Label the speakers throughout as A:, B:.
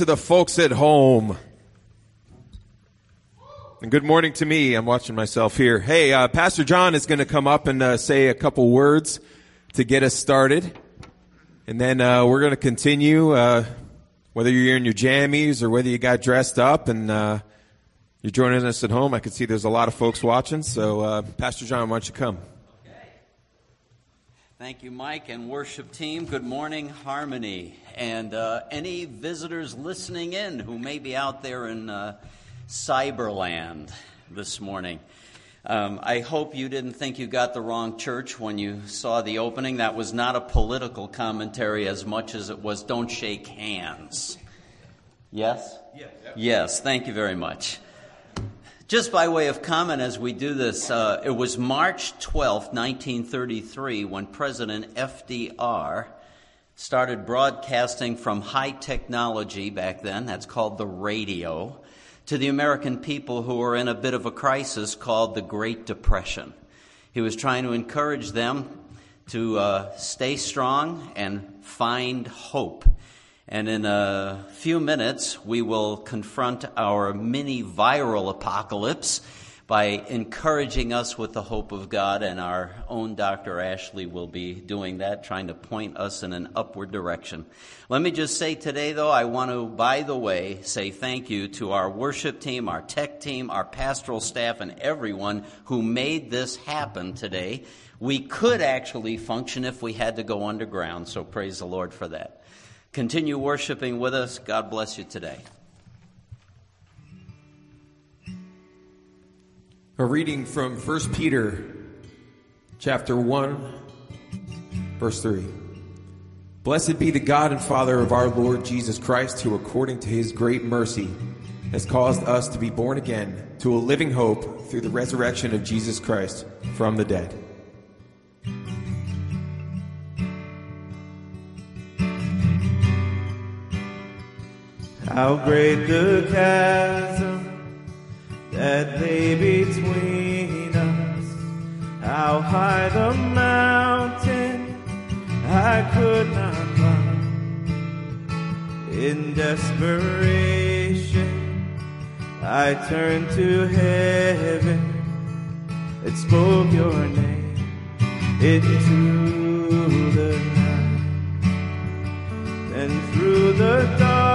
A: to the folks at home. And good morning to me. I'm watching myself here. Hey, uh, Pastor John is going to come up and uh, say a couple words to get us started. And then uh, we're going to continue, uh, whether you're in your jammies or whether you got dressed up and uh, you're joining us at home. I can see there's a lot of folks watching. So, uh, Pastor John, why don't you come?
B: Thank you, Mike and worship team. Good morning, Harmony. And uh, any visitors listening in who may be out there in uh, Cyberland this morning. Um, I hope you didn't think you got the wrong church when you saw the opening. That was not a political commentary as much as it was don't shake hands. Yes? Yes. Yes, thank you very much. Just by way of comment as we do this, uh, it was March 12, 1933, when President FDR started broadcasting from high technology back then, that's called the radio, to the American people who were in a bit of a crisis called the Great Depression. He was trying to encourage them to uh, stay strong and find hope. And in a few minutes, we will confront our mini viral apocalypse by encouraging us with the hope of God. And our own Dr. Ashley will be doing that, trying to point us in an upward direction. Let me just say today, though, I want to, by the way, say thank you to our worship team, our tech team, our pastoral staff, and everyone who made this happen today. We could actually function if we had to go underground, so praise the Lord for that. Continue worshiping with us. God bless you today.
A: A reading from 1 Peter chapter 1 verse 3. Blessed be the God and Father of our Lord Jesus Christ who according to his great mercy has caused us to be born again to a living hope through the resurrection of Jesus Christ from the dead
C: How great the chasm that lay between us. How high the mountain I could not climb. In desperation, I turned to heaven and spoke your name into the night. And through the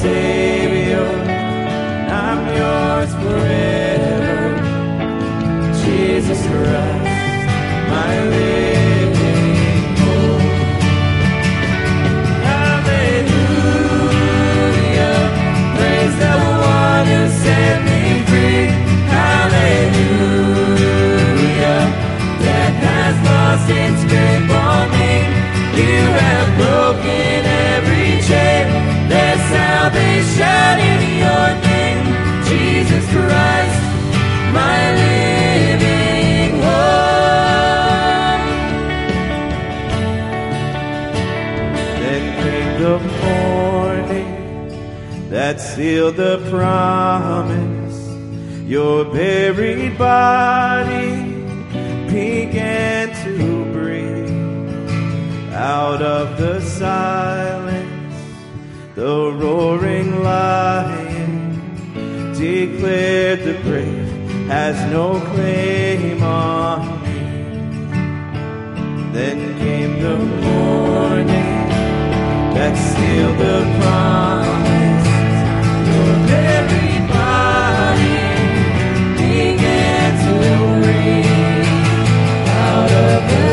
C: Savior, I'm yours forever. Jesus Christ, my living hope. Hallelujah, praise the
D: one who set me free. Hallelujah, death has lost its grip on me. You have broken every chain. There's salvation in your name, Jesus Christ, my living hope. Then came the morning that sealed the promise. Your buried body began to breathe out of the side the roaring lion declared the grave has no claim on me. Then came the morning that sealed the promise. Your very body began to breathe out of the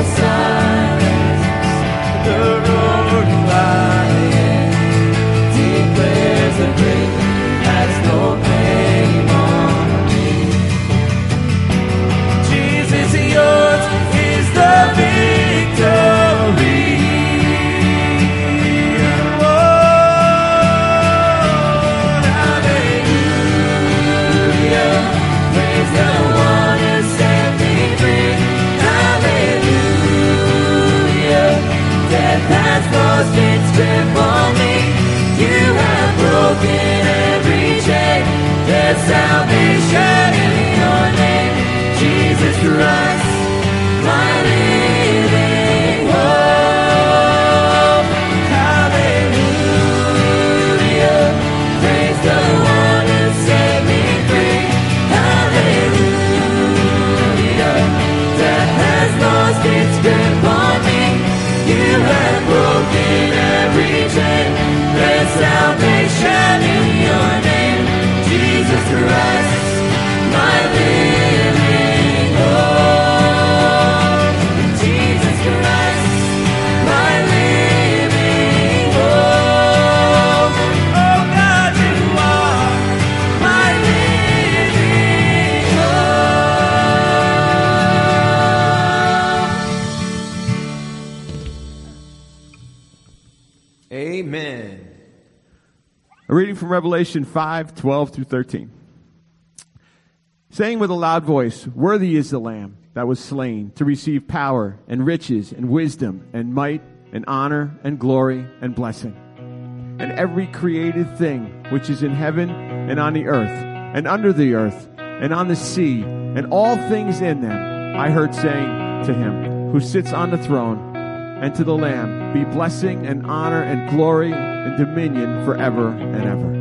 D: broken every. There's salvation in your name. Jesus Christ, my living
E: Revelation 5, 12 through 13. Saying with a loud voice, Worthy is the Lamb that was slain to receive power and riches and wisdom and might and honor and glory and blessing. And every created thing which is in heaven and on the earth and under the earth and on the sea and all things in them, I heard saying to him who sits on the throne and to the Lamb be blessing and honor and glory and dominion forever and ever.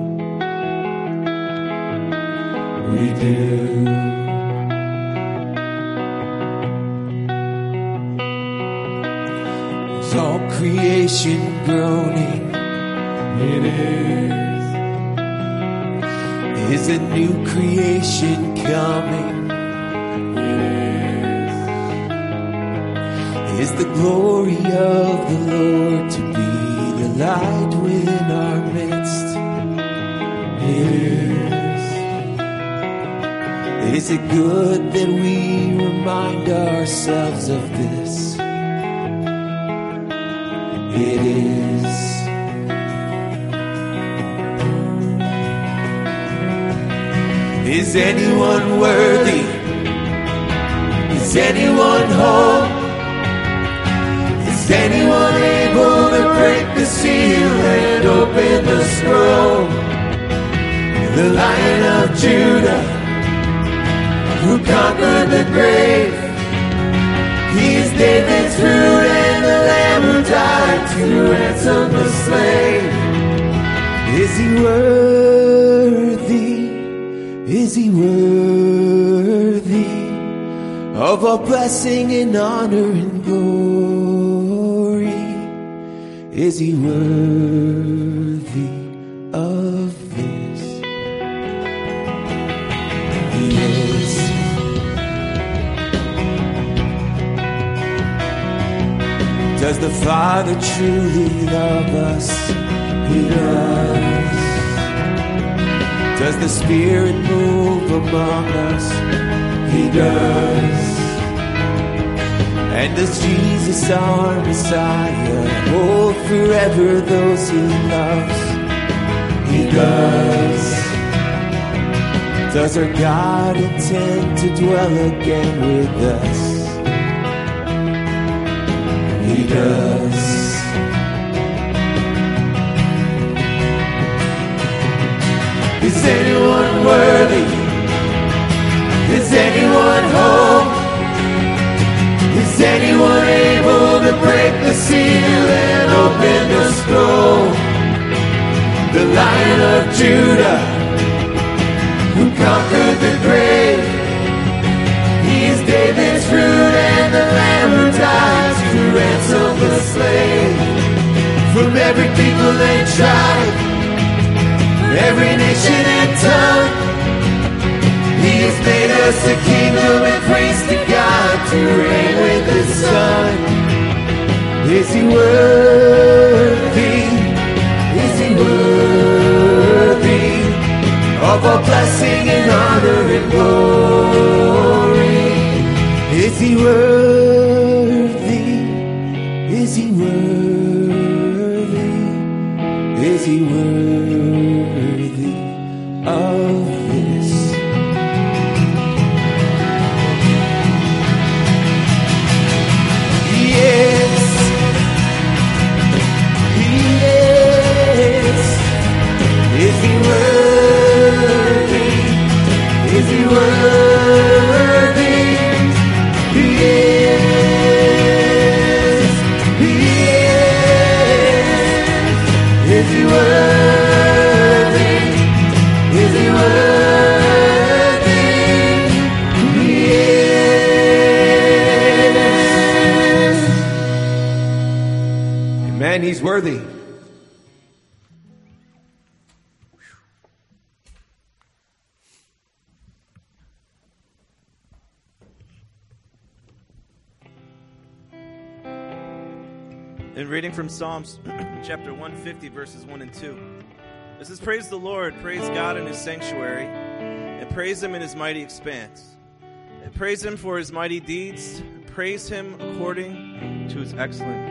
D: We all creation groaning? It is. Is a new creation coming? Is the glory of the Lord to be the light Is it good that we remind ourselves of this? It is. Is anyone worthy? Is anyone whole? Is anyone able to break the seal and open the scroll? The Lion of Judah who conquered the grave. He is David's root and the Lamb who died to ransom the slave. Is he worthy? Is he worthy of all blessing and honor and glory? Is he worthy the Father truly love us? He does. Does the Spirit move among us? He does. And does Jesus, our Messiah, hold forever those he loves? He does. Does our God intend to dwell again with us? He does. Is anyone worthy? Is anyone whole? Is anyone able to break the seal and open the scroll? The Lion of Judah, who conquered the grave. The Lamb who dies to ransom the slave from every people and tribe, every nation and tongue. He has made us a kingdom and praise to God to reign with His Son. Is He worthy?
C: Praise the Lord, praise God in his sanctuary, and praise him in his mighty expanse. And praise him for his mighty deeds, praise him according to his excellent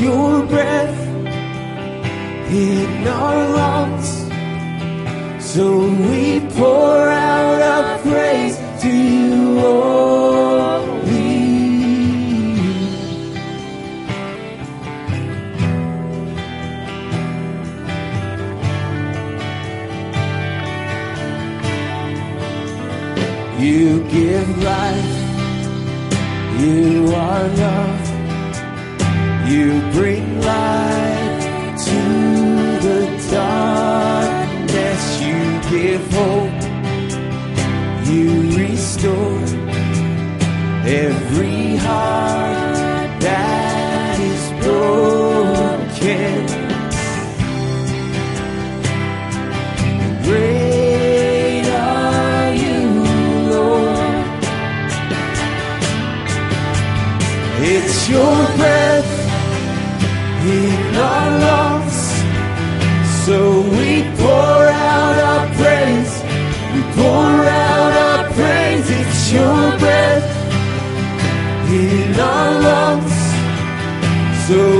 D: your breath in our lungs. So we pour out our praise to you only. You give life, you are love, you bring So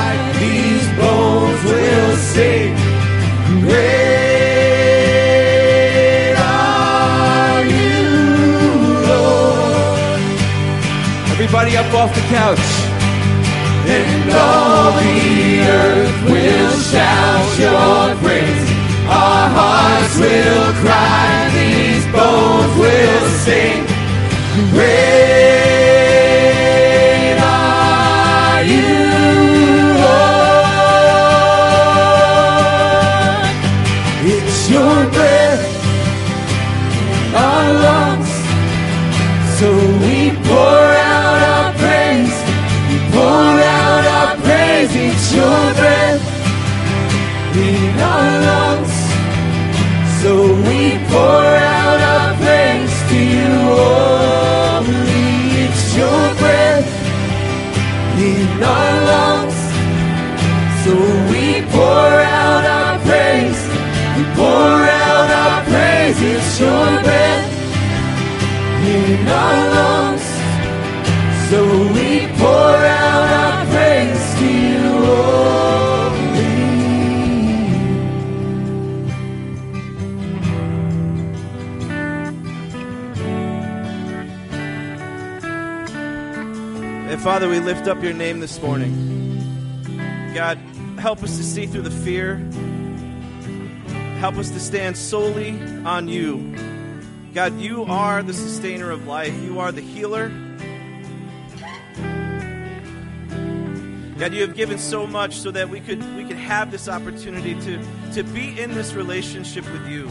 D: up off the couch. And all the earth will shout your praise. Our hearts will cry, these bones will sing. Great your breath in our lungs. So we pour out our praise to you.
C: And Father, we lift up your name this morning. God, help us to see through the fear. Help us to stand solely on you. God, you are the sustainer of life. You are the healer. God, you have given so much so that we could we could have this opportunity to, to be in this relationship with you.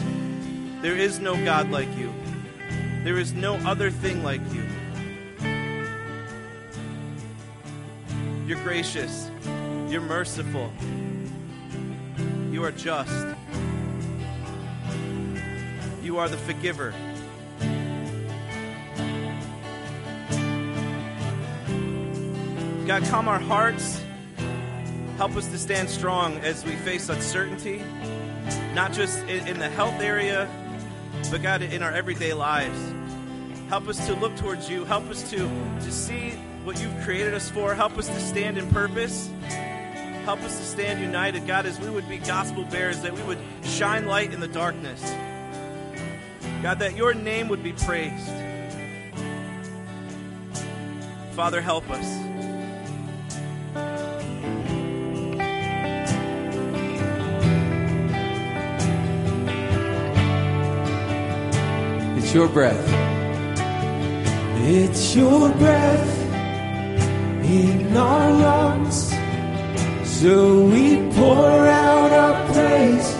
C: There is no God like you. There is no other thing like you. You're gracious. You're merciful. You are just. You are the forgiver. God, calm our hearts. Help us to stand strong as we face uncertainty, not just in, the health area, but God, in our everyday lives. Help us to look towards you. Help us to, to see what you've created us for. Help us to stand in purpose. Help us to stand united, God, as we would be gospel bearers, that we would shine light in the darkness. God, that your name would be praised. Father, help us.
D: It's your breath. It's your breath in our lungs. So we pour out our praise.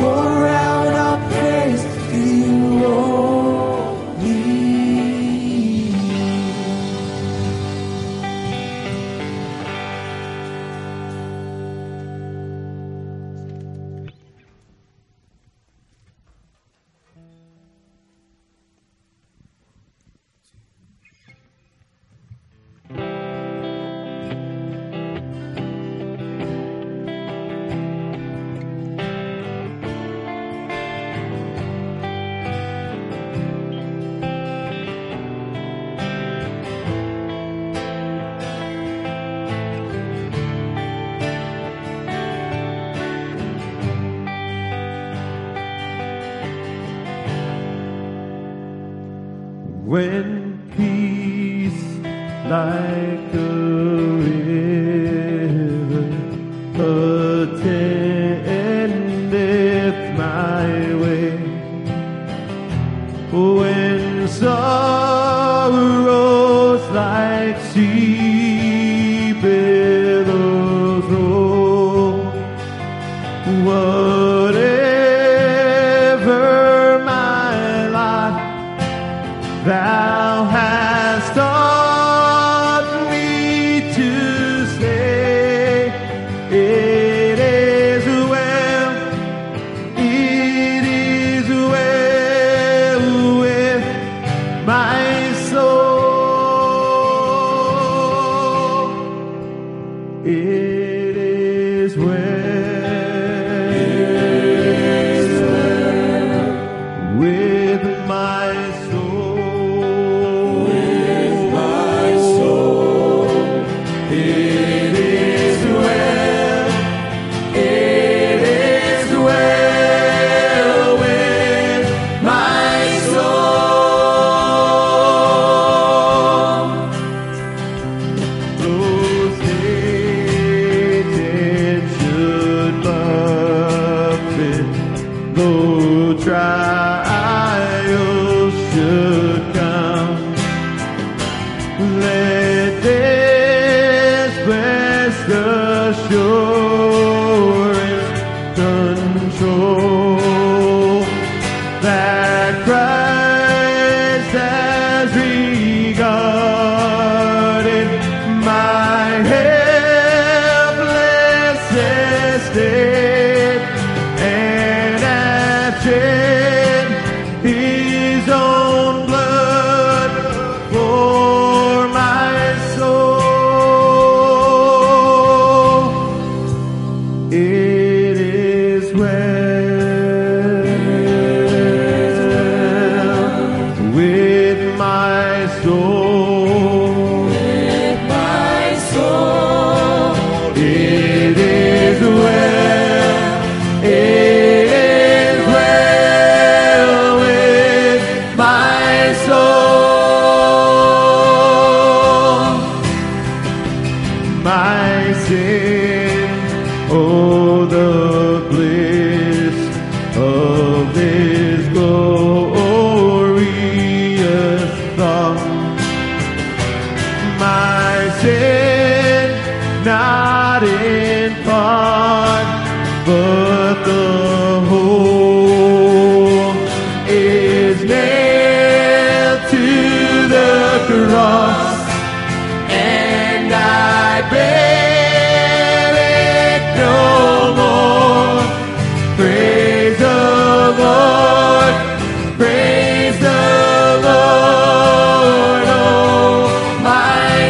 D: pour out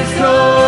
D: my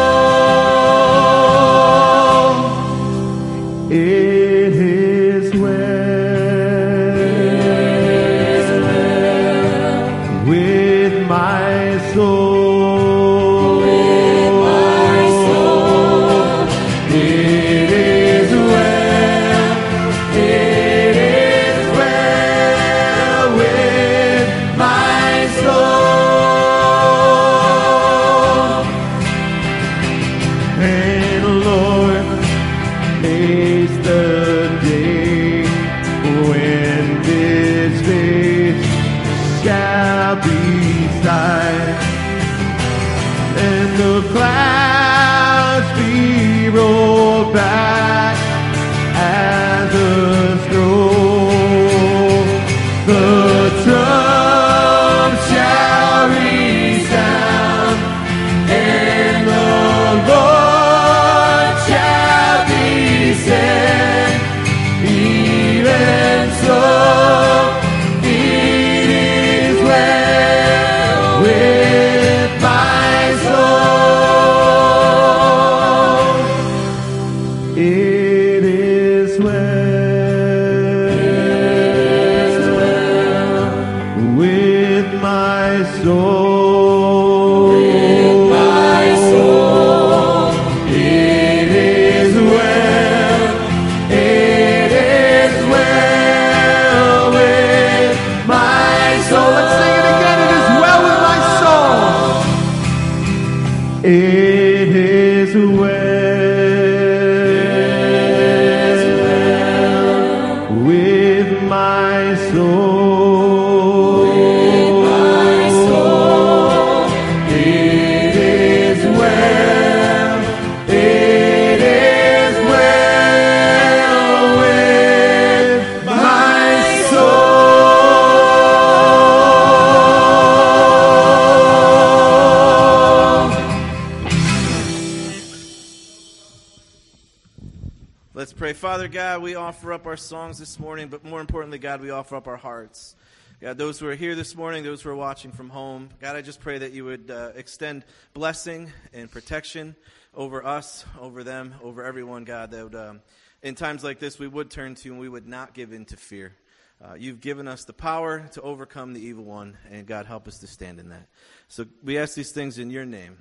C: up our songs this morning, but more importantly, God, we offer up our hearts. God, those who are here this morning, those who are watching from home, God, I just pray that you would uh, extend blessing and protection over us, over them, over everyone, God, that would, um, in times like this we would turn to and we would not give in to fear. Uh, you've given us the power to overcome the evil one, and God, help us to stand in that. So we ask these things in your name.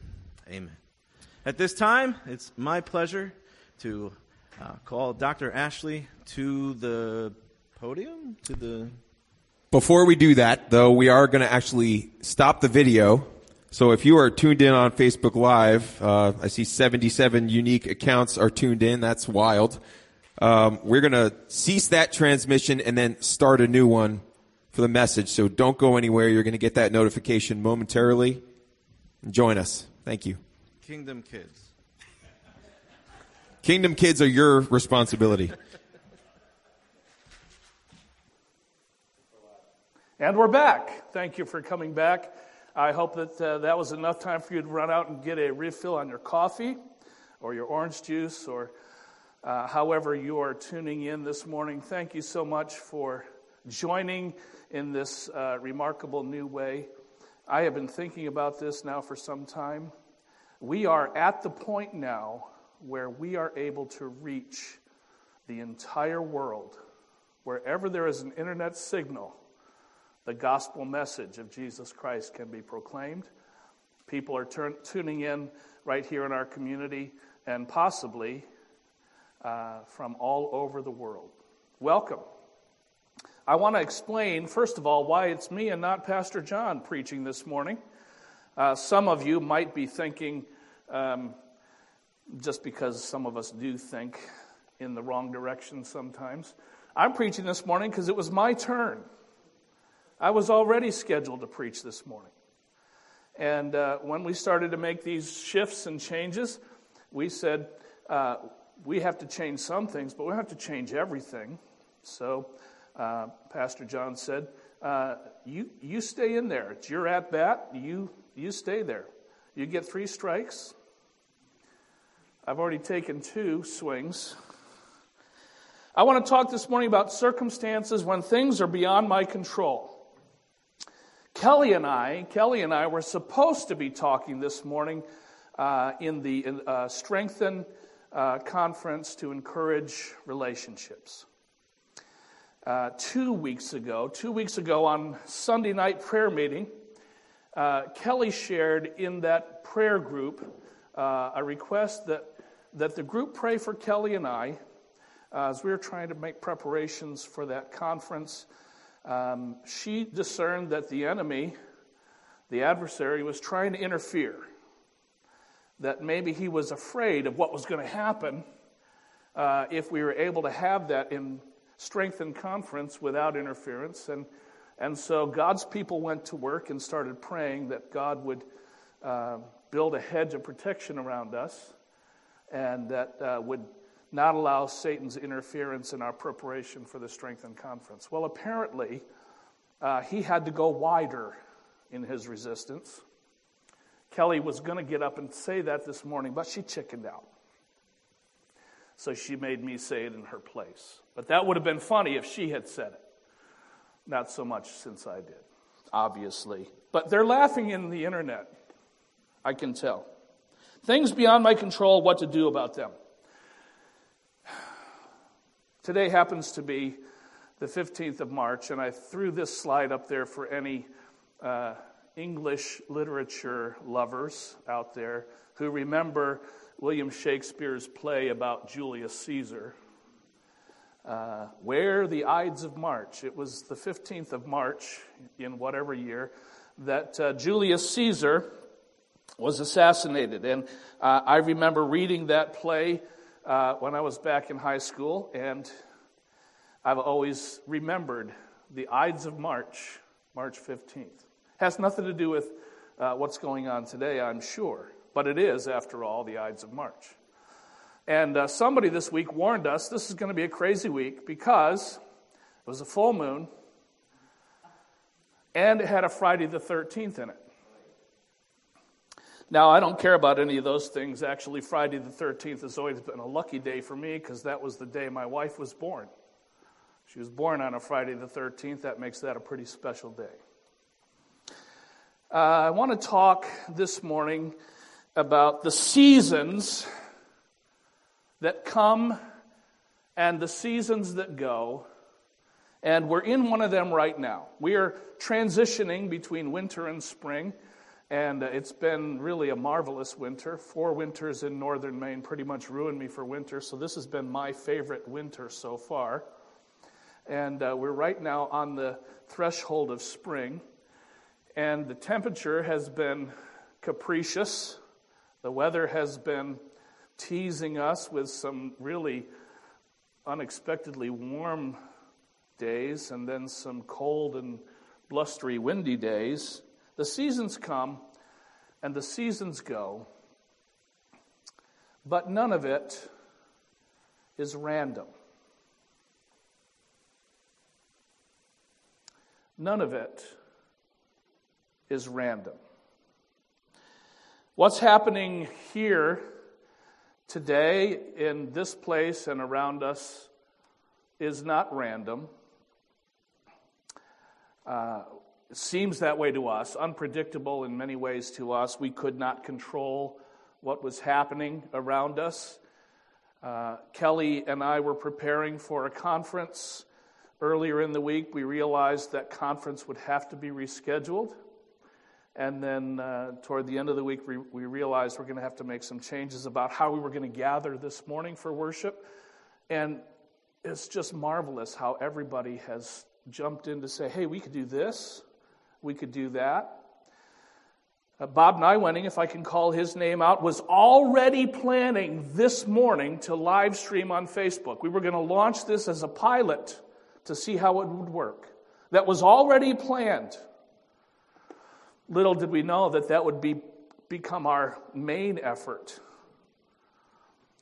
C: Amen. At this time, it's my pleasure to uh, call Dr. Ashley to the podium, to the.
A: Before we do that, though, we are going to actually stop the video. So if you are tuned in on Facebook Live, uh, I see 77 unique accounts are tuned in. That's wild. Um, we're going to cease that transmission and then start a new one for the message. So don't go anywhere. You're going to get that notification momentarily. Join us. Thank you.
C: Kingdom Kids.
A: Kingdom kids are your responsibility.
F: And we're back. Thank you for coming back. I hope that uh, that was enough time for you to run out and get a refill on your coffee or your orange juice or uh, however you are tuning in this morning. Thank you so much for joining in this uh, remarkable new way. I have been thinking about this now for some time. We are at the point now where we are able to reach the entire world. Wherever there is an internet signal, the gospel message of Jesus Christ can be proclaimed. People are turn, tuning in right here in our community and possibly uh, from all over the world. Welcome. I want to explain, first of all, why it's me and not Pastor John preaching this morning. Uh, some of you might be thinking, um, just because some of us do think in the wrong direction sometimes. I'm preaching this morning because it was my turn. I was already scheduled to preach this morning. And uh, when we started to make these shifts and changes, we said uh, we have to change some things, but we have to change everything. So uh, Pastor John said, uh, you, you stay in there. It's your at bat. You, you stay there. You get three strikes. I've already taken two swings. I want to talk this morning about circumstances when things are beyond my control. Kelly and I, Kelly and I were supposed to be talking this morning uh, in the uh, Strengthen uh, conference to encourage relationships. Uh, two weeks ago, two weeks ago on Sunday night prayer meeting, uh, Kelly shared in that prayer group uh, a request that, that the group pray for Kelly and I uh, as we were trying to make preparations for that conference. Um, she discerned that the enemy, the adversary, was trying to interfere. That maybe he was afraid of what was going to happen uh, if we were able to have that in strengthened conference without interference. And, and so God's people went to work and started praying that God would uh, build a hedge of protection around us and that uh, would not allow Satan's interference in our preparation for the strengthened conference. Well, apparently, uh, he had to go wider in his resistance. Kelly was going to get up and say that this morning, but she chickened out. So she made me say it in her place. But that would have been funny if she had said it. Not so much since I did, obviously. But they're laughing in the internet. I can tell. Things beyond my control, what to do about them. Today happens to be the 15th of March, and I threw this slide up there for any uh, English literature lovers out there who remember William Shakespeare's play about Julius Caesar. Uh, where the Ides of March. It was the 15th of March in whatever year that uh, Julius Caesar was assassinated. And uh, I remember reading that play uh, when I was back in high school, and I've always remembered the Ides of March, March 15th. Has nothing to do with uh, what's going on today, I'm sure, but it is, after all, the Ides of March. And uh, somebody this week warned us this is going to be a crazy week because it was a full moon and it had a Friday the 13th in it. Now, I don't care about any of those things. Actually, Friday the 13th has always been a lucky day for me because that was the day my wife was born. She was born on a Friday the 13th. That makes that a pretty special day. Uh, I want to talk this morning about the seasons that come and the seasons that go. And we're in one of them right now. We are transitioning between winter and spring. And uh, it's been really a marvelous winter. Four winters in northern Maine pretty much ruined me for winter, so this has been my favorite winter so far. And uh, we're right now on the threshold of spring. And the temperature has been capricious. The weather has been teasing us with some really unexpectedly warm days and then some cold and blustery, windy days. The seasons come and the seasons go, but none of it is random. None of it is random. What's happening here today in this place and around us is not random. Uh, it seems that way to us, unpredictable in many ways to us. We could not control what was happening around us. Uh, Kelly and I were preparing for a conference earlier in the week. We realized that conference would have to be rescheduled. And then uh, toward the end of the week, we, we realized we're going to have to make some changes about how we were going to gather this morning for worship. And it's just marvelous how everybody has jumped in to say, hey, we could do this, we could do that. Uh, Bob Nywenning, if I can call his name out, was already planning this morning to live stream on Facebook. We were going to launch this as a pilot to see how it would work. That was already planned. Little did we know that that would be, become our main effort.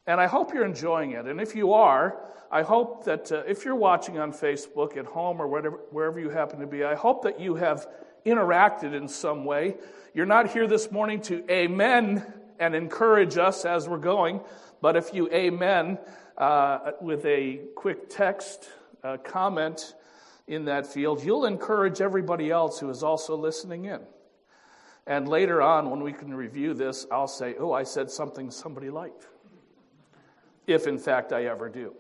F: And I hope you're enjoying it. And if you are, I hope that uh, if you're watching on Facebook at home or whatever, wherever you happen to be, I hope that you have interacted in some way. You're not here this morning to amen and encourage us as we're going, but if you amen uh, with a quick text uh, comment in that field, you'll encourage everybody else who is also listening in. And later on, when we can review this, I'll say, oh, I said something somebody liked. If in fact I ever do.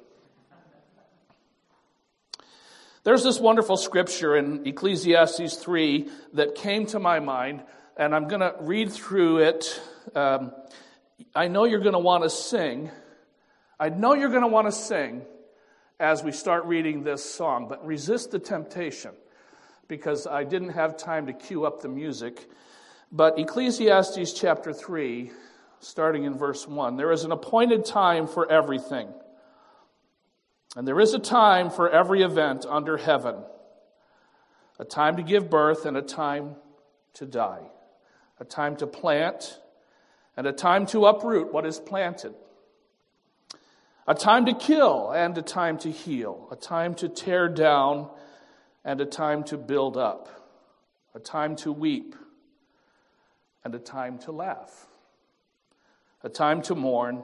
F: There's this wonderful scripture in Ecclesiastes 3 that came to my mind, and I'm going to read through it. Um, I know you're going to want to sing. I know you're going to want to sing as we start reading this song, but resist the temptation because I didn't have time to cue up the music. But Ecclesiastes chapter 3, starting in verse 1 there is an appointed time for everything, and there is a time for every event under heaven a time to give birth and a time to die, a time to plant and a time to uproot what is planted, a time to kill and a time to heal, a time to tear down and a time to build up, a time to weep and a time to laugh, a time to mourn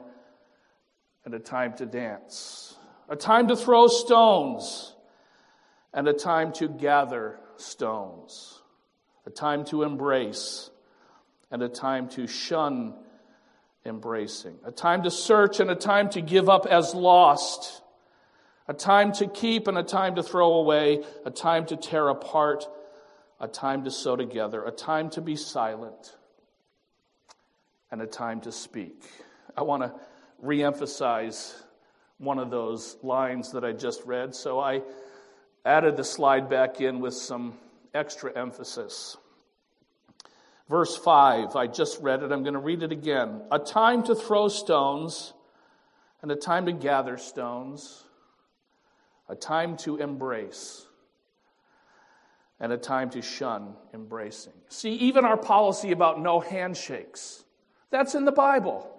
F: and a time to dance, a time to throw stones and a time to gather stones, a time to embrace and a time to shun embracing, a time to search and a time to give up as lost, a time to keep and a time to throw away, a time to tear apart, a time to sew together, a time to be silent and a time to speak. I want to reemphasize one of those lines that I just read, so I added the slide back in with some extra emphasis. Verse 5, I just read it, I'm going to read it again. A time to throw stones and a time to gather stones, a time to embrace and a time to shun embracing. See, even our policy about no handshakes that's in the Bible.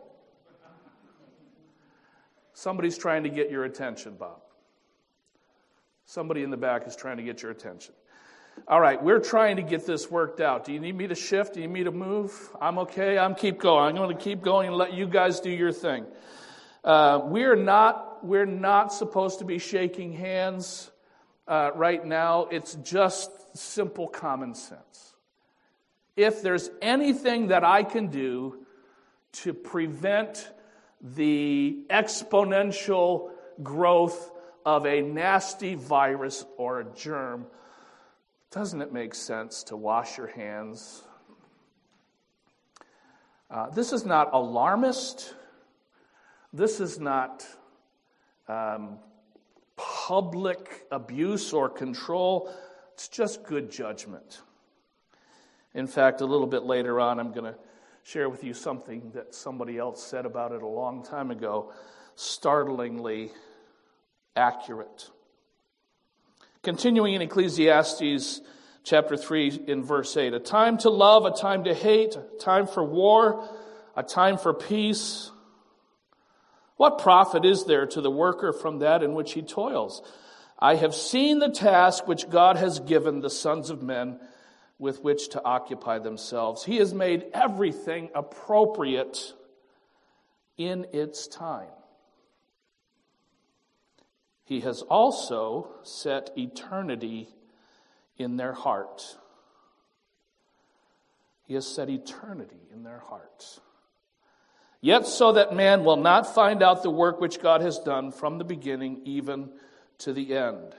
F: Somebody's trying to get your attention, Bob. Somebody in the back is trying to get your attention. All right, we're trying to get this worked out. Do you need me to shift? Do you need me to move? I'm okay. I'm keep going. I'm going to keep going and let you guys do your thing. Uh, we're not we're not supposed to be shaking hands uh, right now, it's just simple common sense. If there's anything that I can do to prevent the exponential growth of a nasty virus or a germ, doesn't it make sense to wash your hands? Uh, this is not alarmist. This is not um, public abuse or control. It's just good judgment. In fact, a little bit later on, I'm going to share with you something that somebody else said about it a long time ago, startlingly accurate. Continuing in Ecclesiastes chapter 3 in verse 8 a time to love, a time to hate, a time for war, a time for peace. What profit is there to the worker from that in which he toils? I have seen the task which God has given the sons of men with which to occupy themselves. He has made everything appropriate in its time. He has also set eternity in their heart. He has set eternity in their hearts. Yet so that man will not find out the work which God has done from the beginning even to the end.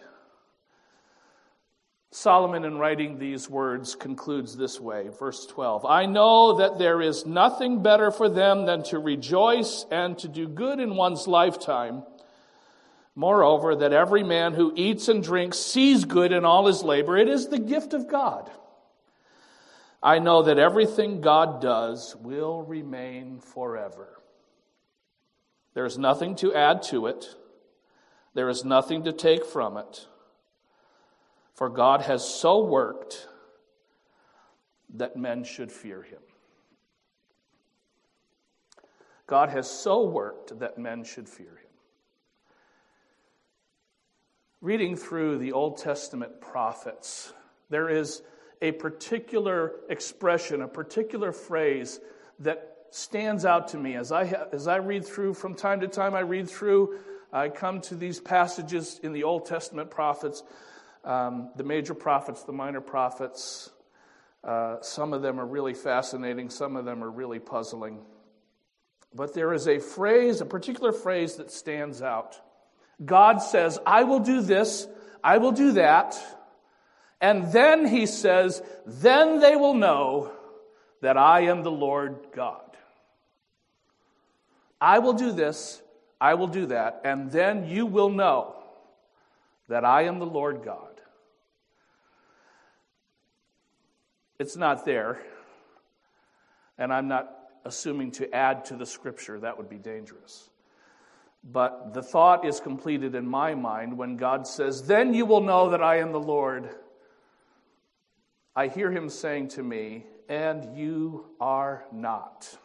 F: Solomon, in writing these words, concludes this way, verse 12 I know that there is nothing better for them than to rejoice and to do good in one's lifetime. Moreover, that every man who eats and drinks sees good in all his labor. It is the gift of God. I know that everything God does will remain forever. There is nothing to add to it, there is nothing to take from it. For God has so worked that men should fear him. God has so worked that men should fear him. Reading through the Old Testament prophets, there is a particular expression, a particular phrase that stands out to me as I, as I read through, from time to time, I read through, I come to these passages in the Old Testament prophets um, the major prophets, the minor prophets, uh, some of them are really fascinating, some of them are really puzzling. But there is a phrase, a particular phrase that stands out. God says, I will do this, I will do that. And then he says, then they will know that I am the Lord God. I will do this, I will do that, and then you will know that I am the Lord God. It's not there. And I'm not assuming to add to the scripture, that would be dangerous. But the thought is completed in my mind when God says, Then you will know that I am the Lord. I hear him saying to me, And you are not.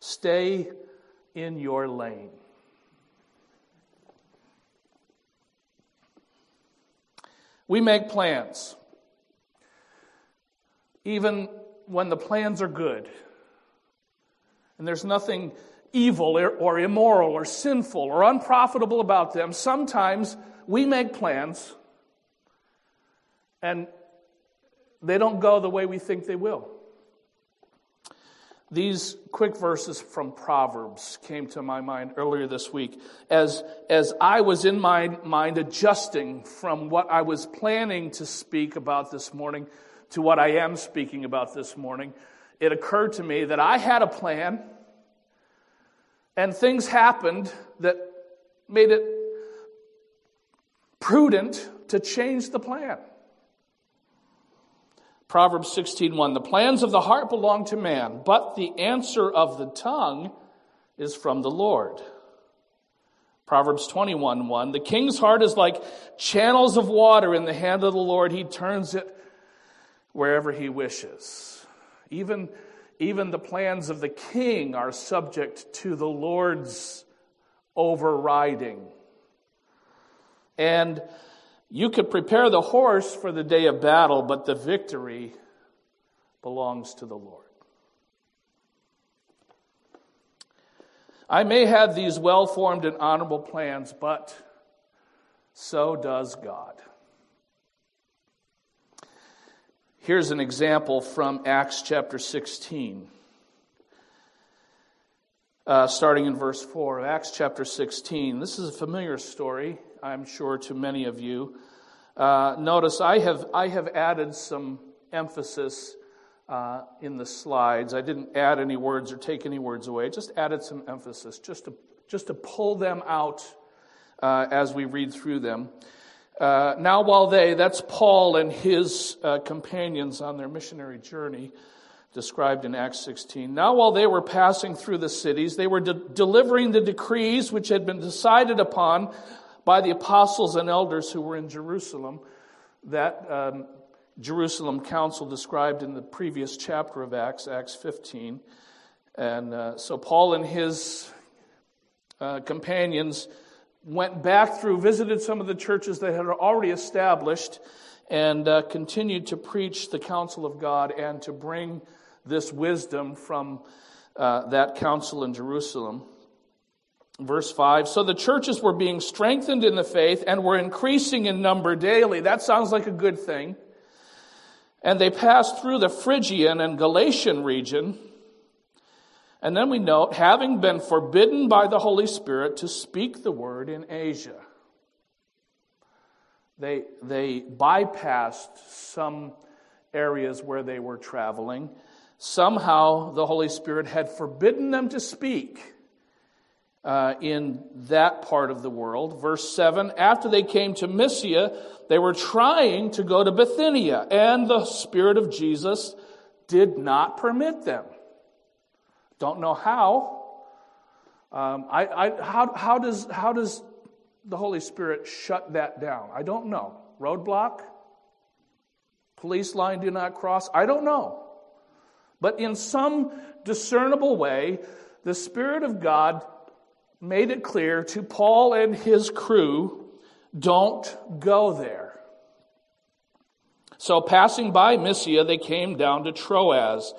F: Stay in your lane. We make plans. Even when the plans are good. And there's nothing evil or immoral or sinful or unprofitable about them. Sometimes we make plans and they don't go the way we think they will. These quick verses from Proverbs came to my mind earlier this week as, as I was in my mind adjusting from what I was planning to speak about this morning to what I am speaking about this morning. It occurred to me that I had a plan and things happened that made it prudent to change the plan. Proverbs 16:1 The plans of the heart belong to man, but the answer of the tongue is from the Lord. Proverbs 21:1 The king's heart is like channels of water in the hand of the Lord. He turns it wherever he wishes. Even even the plans of the king are subject to the Lord's overriding. And you could prepare the horse for the day of battle, but the victory belongs to the Lord. I may have these well formed and honorable plans, but so does God. Here's an example from Acts chapter 16. Uh, starting in verse 4 of Acts chapter 16. This is a familiar story, I'm sure, to many of you. Uh, notice I have, I have added some emphasis uh, in the slides. I didn't add any words or take any words away, just added some emphasis just to, just to pull them out uh, as we read through them. Uh, now, while they, that's Paul and his uh, companions on their missionary journey, described in Acts 16. Now, while they were passing through the cities, they were de- delivering the decrees which had been decided upon by the apostles and elders who were in Jerusalem. That um, Jerusalem council described in the previous chapter of Acts, Acts 15. And uh, so Paul and his uh, companions went back through, visited some of the churches that had already established, and uh, continued to preach the counsel of God and to bring this wisdom from uh, that council in Jerusalem. Verse 5 So the churches were being strengthened in the faith and were increasing in number daily. That sounds like a good thing. And they passed through the Phrygian and Galatian region. And then we note, having been forbidden by the Holy Spirit to speak the word in Asia. They, they bypassed some areas where they were traveling. Somehow the Holy Spirit had forbidden them to speak uh, in that part of the world. Verse 7 After they came to Mysia, they were trying to go to Bithynia, and the Spirit of Jesus did not permit them. Don't know how. Um, I, I, how, how, does, how does the Holy Spirit shut that down? I don't know. Roadblock? Police line do not cross? I don't know. But in some discernible way, the Spirit of God made it clear to Paul and his crew don't go there. So, passing by Mysia, they came down to Troas.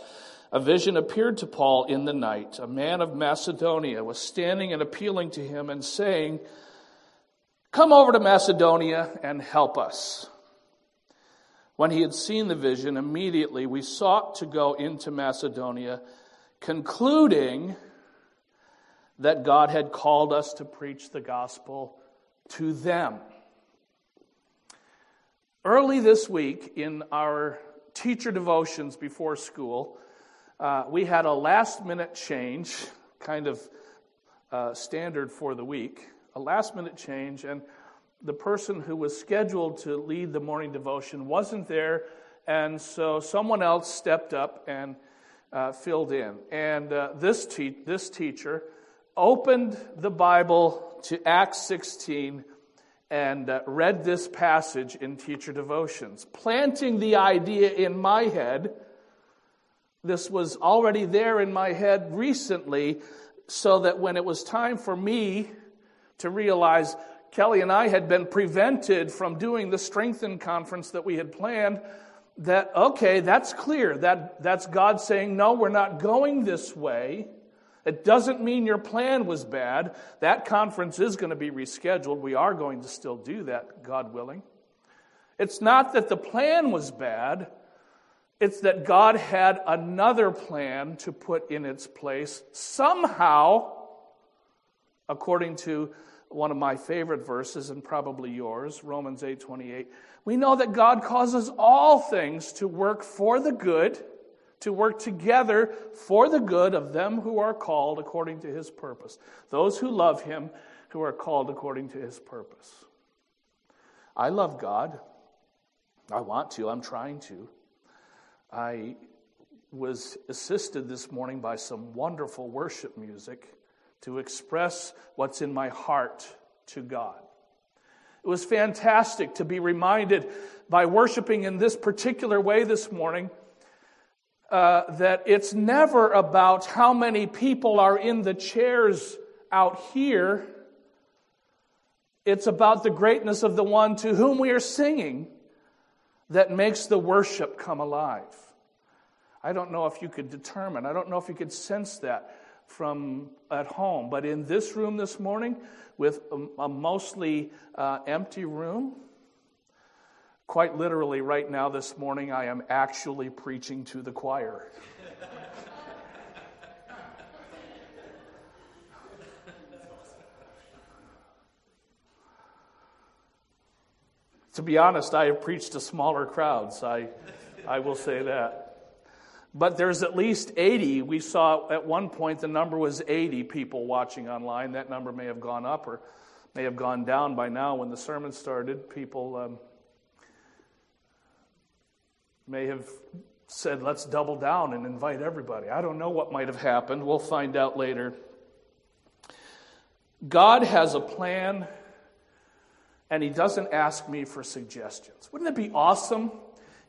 F: A vision appeared to Paul in the night. A man of Macedonia was standing and appealing to him and saying, Come over to Macedonia and help us. When he had seen the vision, immediately we sought to go into Macedonia, concluding that God had called us to preach the gospel to them. Early this week in our teacher devotions before school, uh, we had a last minute change, kind of uh, standard for the week, a last minute change, and the person who was scheduled to lead the morning devotion wasn't there, and so someone else stepped up and uh, filled in. And uh, this, te- this teacher opened the Bible to Acts 16 and uh, read this passage in teacher devotions, planting the idea in my head. This was already there in my head recently, so that when it was time for me to realize Kelly and I had been prevented from doing the strengthen conference that we had planned, that, okay, that's clear. That, that's God saying, no, we're not going this way. It doesn't mean your plan was bad. That conference is going to be rescheduled. We are going to still do that, God willing. It's not that the plan was bad, it's that God had another plan to put in its place somehow, according to one of my favorite verses and probably yours, Romans 8:28. We know that God causes all things to work for the good to work together for the good of them who are called according to his purpose. Those who love him who are called according to his purpose. I love God. I want to. I'm trying to. I was assisted this morning by some wonderful worship music to express what's in my heart to God. It was fantastic to be reminded by worshiping in this particular way this morning uh, that it's never about how many people are in the chairs out here. It's about the greatness of the one to whom we are singing that makes the worship come alive. I don't know if you could determine, I don't know if you could sense that from at home. But in this room this morning, with a, a mostly uh, empty room, quite literally, right now this morning, I am actually preaching to the choir. to be honest, I have preached to smaller crowds. I, I will say that. But there's at least 80. We saw at one point the number was 80 people watching online. That number may have gone up or may have gone down by now when the sermon started. People um, may have said, let's double down and invite everybody. I don't know what might have happened. We'll find out later. God has a plan, and He doesn't ask me for suggestions. Wouldn't it be awesome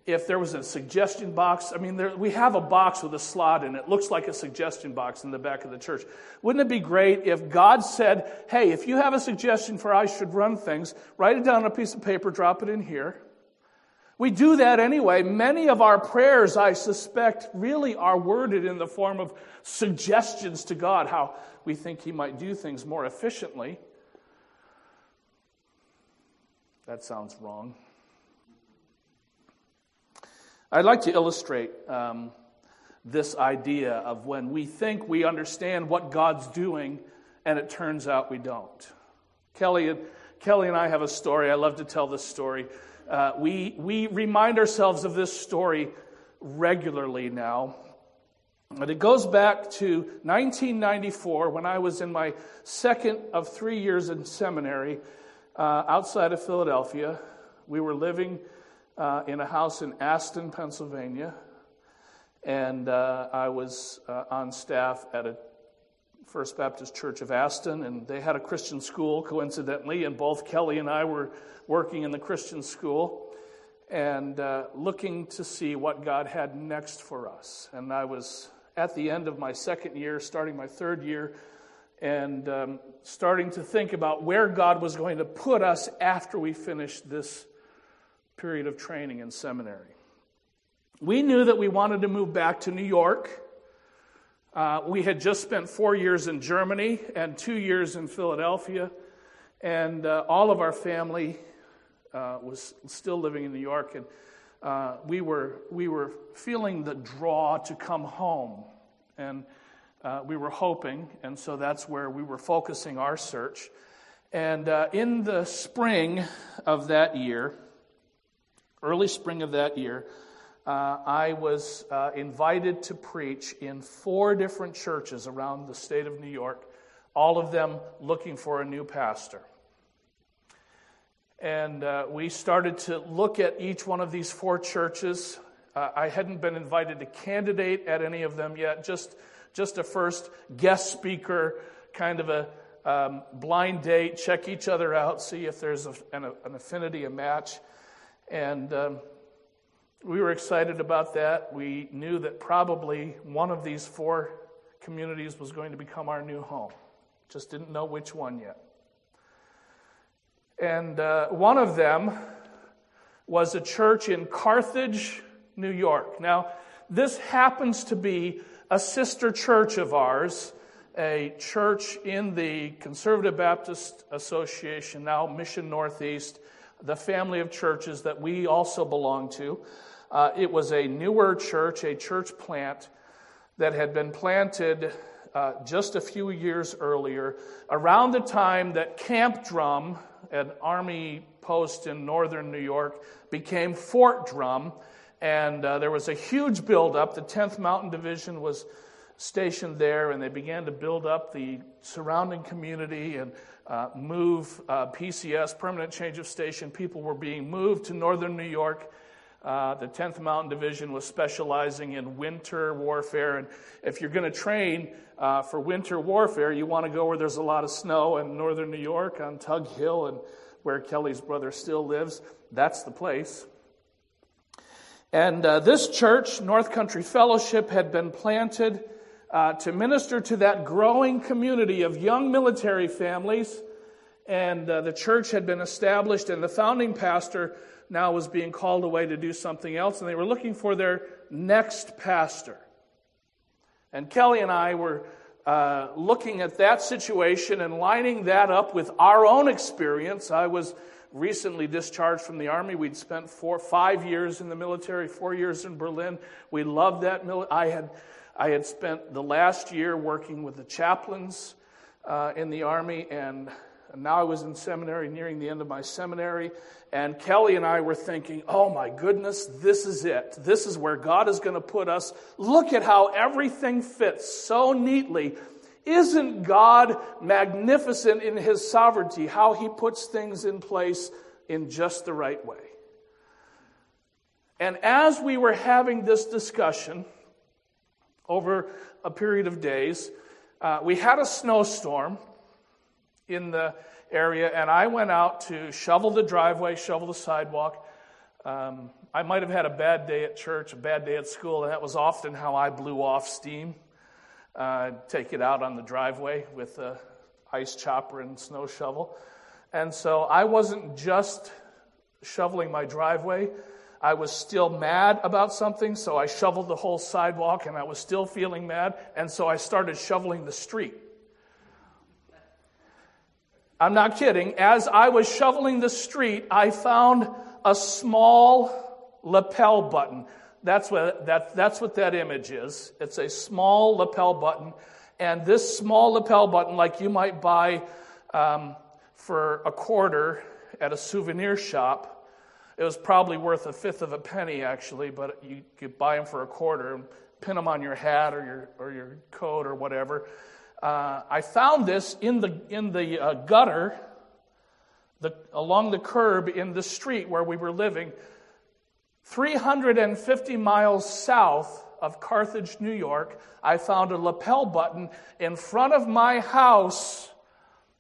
F: if there was a suggestion box. I mean, there, we have a box with a slot in it. It looks like a suggestion box in the back of the church. Wouldn't it be great if God said, hey, if you have a suggestion for I should run things, write it down on a piece of paper, drop it in here. We do that anyway. Many of our prayers, I suspect, really are worded in the form of suggestions to God, how we think He might do things more efficiently. That sounds wrong. I'd like to illustrate um, this idea of when we think we understand what God's doing and it turns out we don't. Kelly Kelly and I have a story. I love to tell this story. Uh, we, we remind ourselves of this story regularly now. And it goes back to 1994 when I was in my second of three years in seminary uh, outside of Philadelphia. We were living uh, in a house in Aston, Pennsylvania, and uh, I was uh, on staff at a First Baptist Church of Aston, and they had a Christian school, coincidentally, and both Kelly and I were working in the Christian school and uh, looking to see what God had next for us. And I was at the end of my second year, starting my third year, and um, starting to think about where God was going to put us after we finished this period of training in seminary. We knew that we wanted to move back to New York. Uh, we had just spent four years in Germany and two years in Philadelphia, and uh, all of our family uh, was still living in New York, and uh, we were we were feeling the draw to come home, and uh, we were hoping, and so that's where we were focusing our search. And in the spring of that year, early spring of that year, uh, I was uh, invited to preach in four different churches around the state of New York, all of them looking for a new pastor. And uh, we started to look at each one of these four churches. Uh, I hadn't been invited to candidate at any of them yet, just, just a first guest speaker, kind of a um, blind date, check each other out, see if there's a, an, an affinity, a match. And um, we were excited about that. We knew that probably one of these four communities was going to become our new home. Just didn't know which one yet. And uh, one of them was a church in Carthage, New York. Now, this happens to be a sister church of ours, a church in the Conservative Baptist Association, now Mission Northeast the family of churches that we also belong to. Uh, it was a newer church, a church plant that had been planted uh, just a few years earlier, around the time that Camp Drum, an army post in northern New York, became Fort Drum. And uh, there was a huge buildup. The 10th Mountain Division was stationed there, and they began to build up the surrounding community and uh, move uh, PCS, permanent change of station. People were being moved to northern New York. Uh, the 10th Mountain Division was specializing in winter warfare. And if you're going to train uh, for winter warfare, you want to go where there's a lot of snow. in northern New York on Tug Hill and where Kelly's brother still lives, that's the place. And uh, this church, North Country Fellowship, had been planted uh, to minister to that growing community of young military families. And uh, the church had been established, and the founding pastor now was being called away to do something else, and they were looking for their next pastor. And Kelly and I were uh, looking at that situation and lining that up with our own experience. I was recently discharged from the army. We'd spent four, five years in the military, four years in Berlin. We loved that. Mil- I had, I had spent the last year working with the chaplains uh, in the army, and now I was in seminary, nearing the end of my seminary. And Kelly and I were thinking, oh my goodness, this is it. This is where God is going to put us. Look at how everything fits so neatly. Isn't God magnificent in his sovereignty, how he puts things in place in just the right way? And as we were having this discussion over a period of days, uh, we had a snowstorm in the area, and I went out to shovel the driveway, shovel the sidewalk. Um, I might have had a bad day at church, a bad day at school, and that was often how I blew off steam. Uh, take it out on the driveway with a ice chopper and snow shovel. And so I wasn't just shoveling my driveway. I was still mad about something, so I shoveled the whole sidewalk and I was still feeling mad, and so I started shoveling the street. I'm not kidding. As I was shoveling the street, I found a small lapel button. That's what that, that's what that image is. It's a small lapel button. And this small lapel button, like you might buy um, for a quarter at a souvenir shop, it was probably worth a fifth of a penny, actually, but you could buy them for a quarter and pin them on your hat or your, or your coat or whatever. Uh, I found this in the, in the uh, gutter the, along the curb in the street where we were living, 350 miles south of Carthage, New York. I found a lapel button in front of my house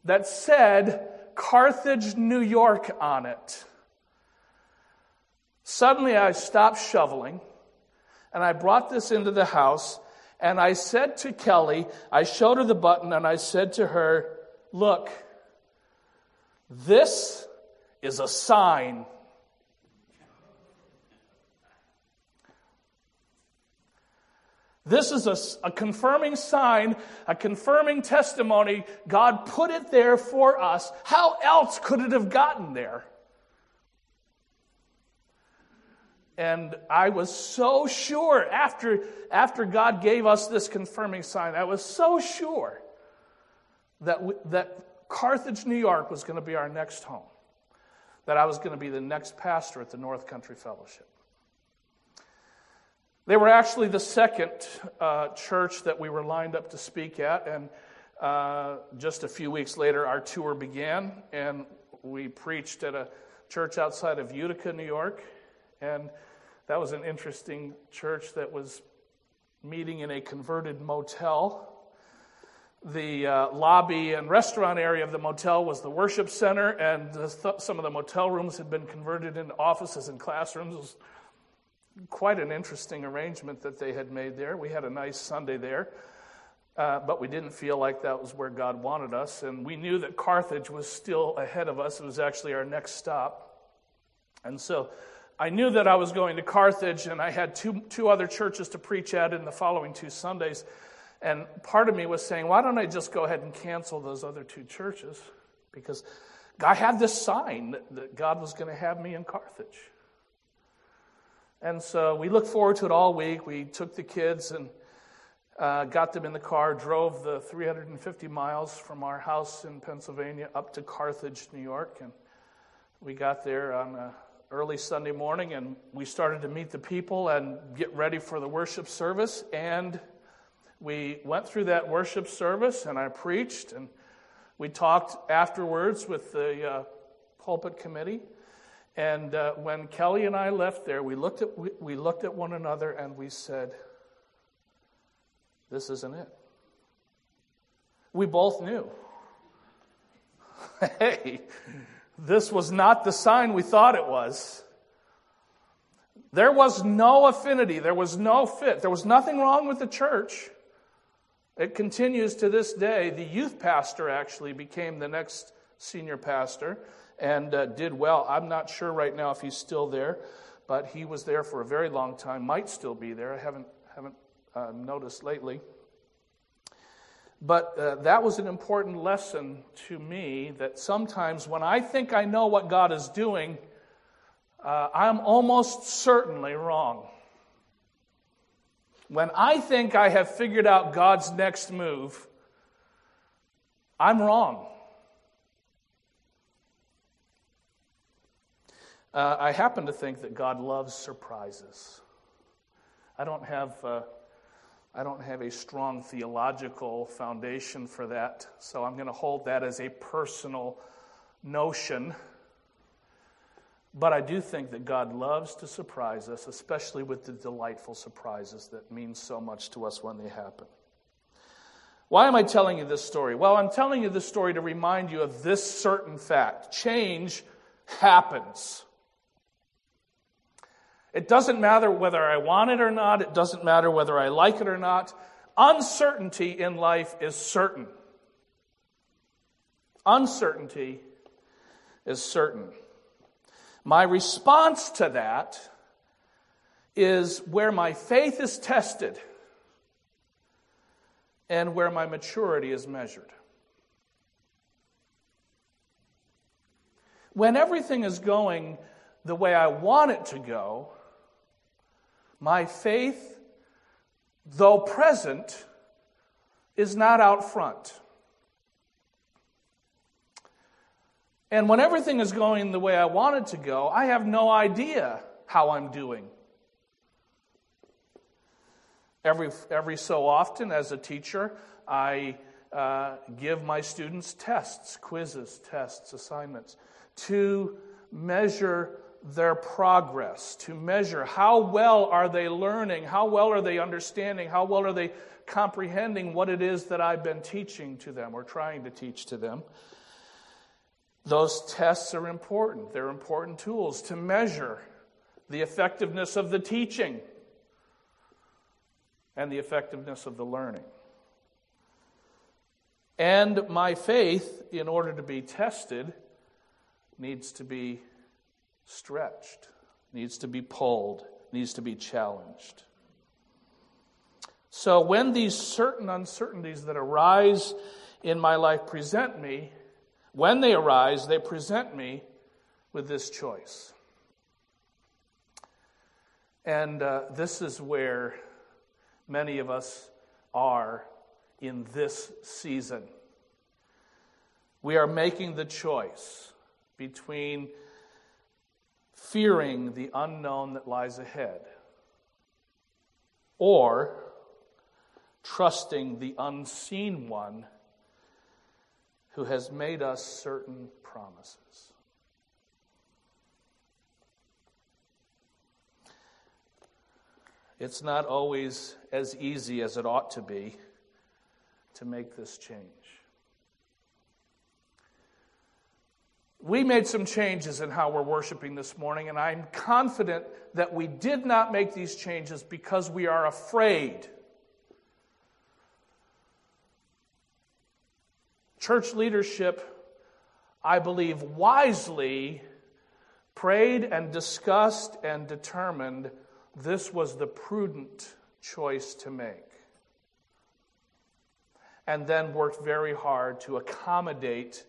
F: that said Carthage, New York on it. Suddenly, I stopped shoveling and I brought this into the house and I said to Kelly, I showed her the button and I said to her, Look, this is a sign. This is a, a, confirming sign, a confirming testimony. God put it there for us. How else could it have gotten there? And I was so sure after, after God gave us this confirming sign, I was so sure that, we, that Carthage, New York was going to be our next home, that I was going to be the next pastor at the North Country Fellowship. They were actually the second uh, church that we were lined up to speak at, and uh, just a few weeks later, our tour began, and we preached at a church outside of Utica, New York. And that was an interesting church that was meeting in a converted motel. The uh, lobby and restaurant area of the motel was the worship center, and th- some of the motel rooms had been converted into offices and classrooms. It was quite an interesting arrangement that they had made there. We had a nice Sunday there, uh, but we didn't feel like that was where God wanted us, and we knew that Carthage was still ahead of us. It was actually our next stop. And so I knew that I was going to Carthage, and I had two, two other churches to preach at in the following two Sundays. And part of me was saying, why don't I just go ahead and cancel those other two churches? Because I had this sign that, that God was going to have me in Carthage. And so we looked forward to it all week. We took the kids and uh, got them in the car, drove the 350 miles from our house in Pennsylvania up to Carthage, New York. And we got there on a early Sunday morning and we started to meet the people and get ready for the worship service. And we went through that worship service and I preached and we talked afterwards with the uh, pulpit committee. And uh, when Kelly and I left there, we looked, at, we, we looked at one another and we said, This isn't it. We both knew. hey, this was not the sign we thought it was. There was no affinity. There was no fit. There was nothing wrong with the church. It continues to this day. The youth pastor actually became the next senior pastor and uh, did well. I'm not sure right now if he's still there, but he was there for a very long time. Might still be there. I haven't haven't uh, noticed lately. But uh, that was an important lesson to me that sometimes when I think I know what God is doing, uh, I'm almost certainly wrong. When I think I have figured out God's next move, I'm wrong. Uh, I happen to think that God loves surprises. I don't have. I don't have a strong theological foundation for that, so I'm going to hold that as a personal notion. But I do think that God loves to surprise us, especially with the delightful surprises that mean so much to us when they happen. Why am I telling you this story? Well, I'm telling you this story to remind you of this certain fact change happens. It doesn't matter whether I want it or not. It doesn't matter whether I like it or not. Uncertainty in life is certain. Uncertainty is certain. My response to that is where my faith is tested and where my maturity is measured. When everything is going the way I want it to go, my faith, though present, is not out front. And when everything is going the way I want it to go, I have no idea how I'm doing. Every, every so often, as a teacher, I uh, give my students tests, quizzes, tests, assignments to measure their progress, to measure how well are they learning, how well are they understanding, how well are they comprehending what it is that I've been teaching to them or trying to teach to them. Those tests are important. They're important tools to measure the effectiveness of the teaching and the effectiveness of the learning. And my faith, in order to be tested, needs to be stretched, needs to be pulled, needs to be challenged. So when these certain uncertainties that arise in my life present me, when they arise, they present me with this choice. And uh, this is where many of us are in this season. We are making the choice between fearing the unknown that lies ahead, or trusting the unseen one who has made us certain promises. It's not always as easy as it ought to be to make this change. We made some changes in how we're worshiping this morning, and I'm confident that we did not make these changes because we are afraid. Church leadership, I believe, wisely prayed and discussed and determined this was the prudent choice to make. And then worked very hard to accommodate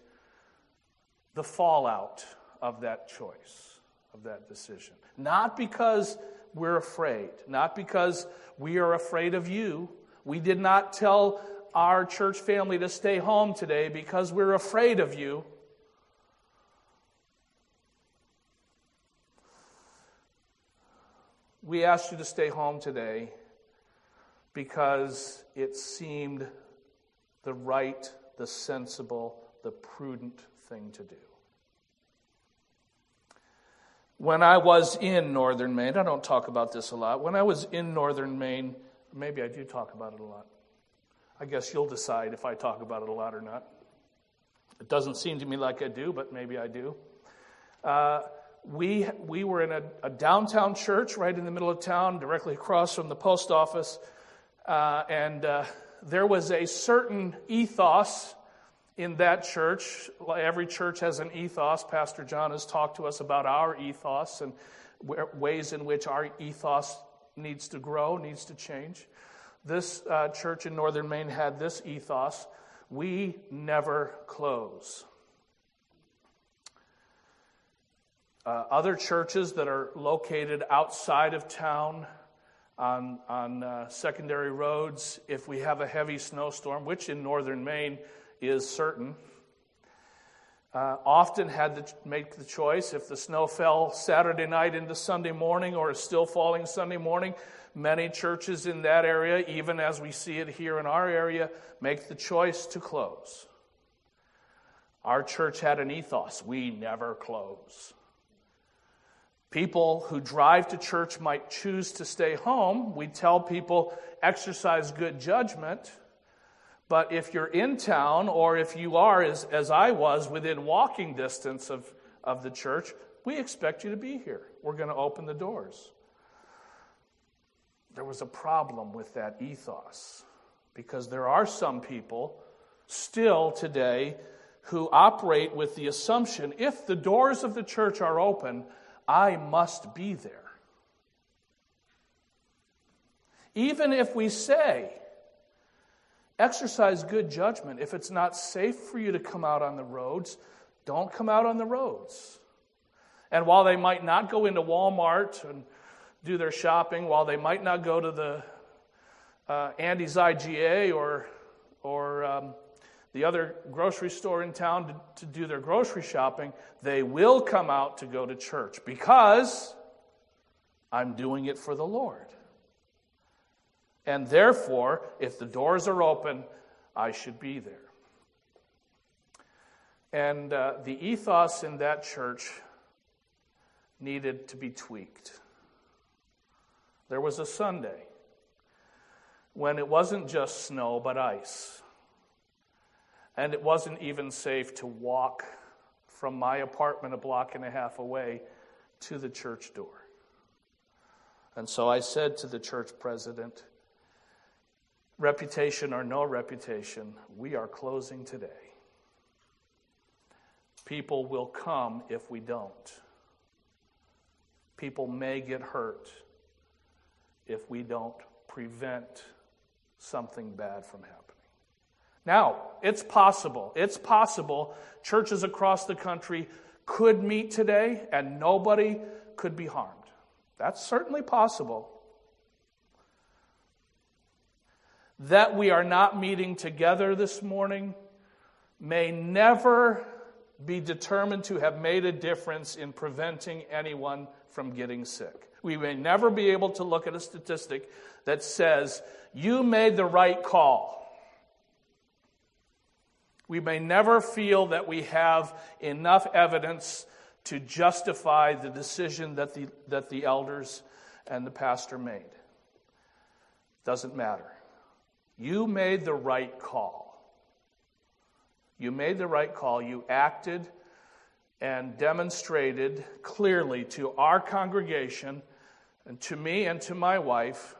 F: the fallout of that choice, of that decision. Not because we're afraid, not because we are afraid of you. We did not tell our church family to stay home today because we're afraid of you. We asked you to stay home today because it seemed the right, the sensible, the prudent thing to do. When I was in northern Maine, I don't talk about this a lot. When I was in northern Maine, maybe I do talk about it a lot. I guess you'll decide if I talk about it a lot or not. It doesn't seem to me like I do, but maybe I do. Uh, we, we were in a, a, downtown church right in the middle of town, directly across from the post office. Uh, and uh, there was a certain ethos in that church. Every church has an ethos. Pastor John has talked to us about our ethos and ways in which our ethos needs to grow, needs to change. this uh, church in northern Maine had this ethos we never close. Uh, other churches that are located outside of town on, on uh, secondary roads, if we have a heavy snowstorm, which in northern Maine is certain, uh, often had to make the choice if the snow fell Saturday night into Sunday morning or is still falling Sunday morning. Many churches in that area, even as we see it here in our area, make the choice to close. Our church had an ethos we never close. People who drive to church might choose to stay home. We tell people exercise good judgment. But if you're in town, or if you are, as, as I was, within walking distance of, of the church, we expect you to be here. We're going to open the doors. There was a problem with that ethos because there are some people still today who operate with the assumption if the doors of the church are open, I must be there. Even if we say, exercise good judgment, if it's not safe for you to come out on the roads, don't come out on the roads. And while they might not go into Walmart and do their shopping, while they might not go to the uh, Andy's IGA or, or um, the other grocery store in town to, to do their grocery shopping, they will come out to go to church because I'm doing it for the Lord. And therefore, if the doors are open, I should be there. And uh, the ethos in that church needed to be tweaked. There was a Sunday when it wasn't just snow, but ice. And it wasn't even safe to walk from my apartment a block and a half away to the church door. And so I said to the church president, reputation or no reputation, we are closing today. People will come if we don't. People may get hurt if we don't prevent something bad from happening. Now, it's possible. It's possible churches across the country could meet today and nobody could be harmed. That's certainly possible. That we are not meeting together this morning may never be determined to have made a difference in preventing anyone from getting sick. We may never be able to look at a statistic that says, you made the right call. We may never feel that we have enough evidence to justify the decision that the, that the elders and the pastor made. Doesn't matter. You made the right call. You made the right call. You acted and demonstrated clearly to our congregation and to me and to my wife,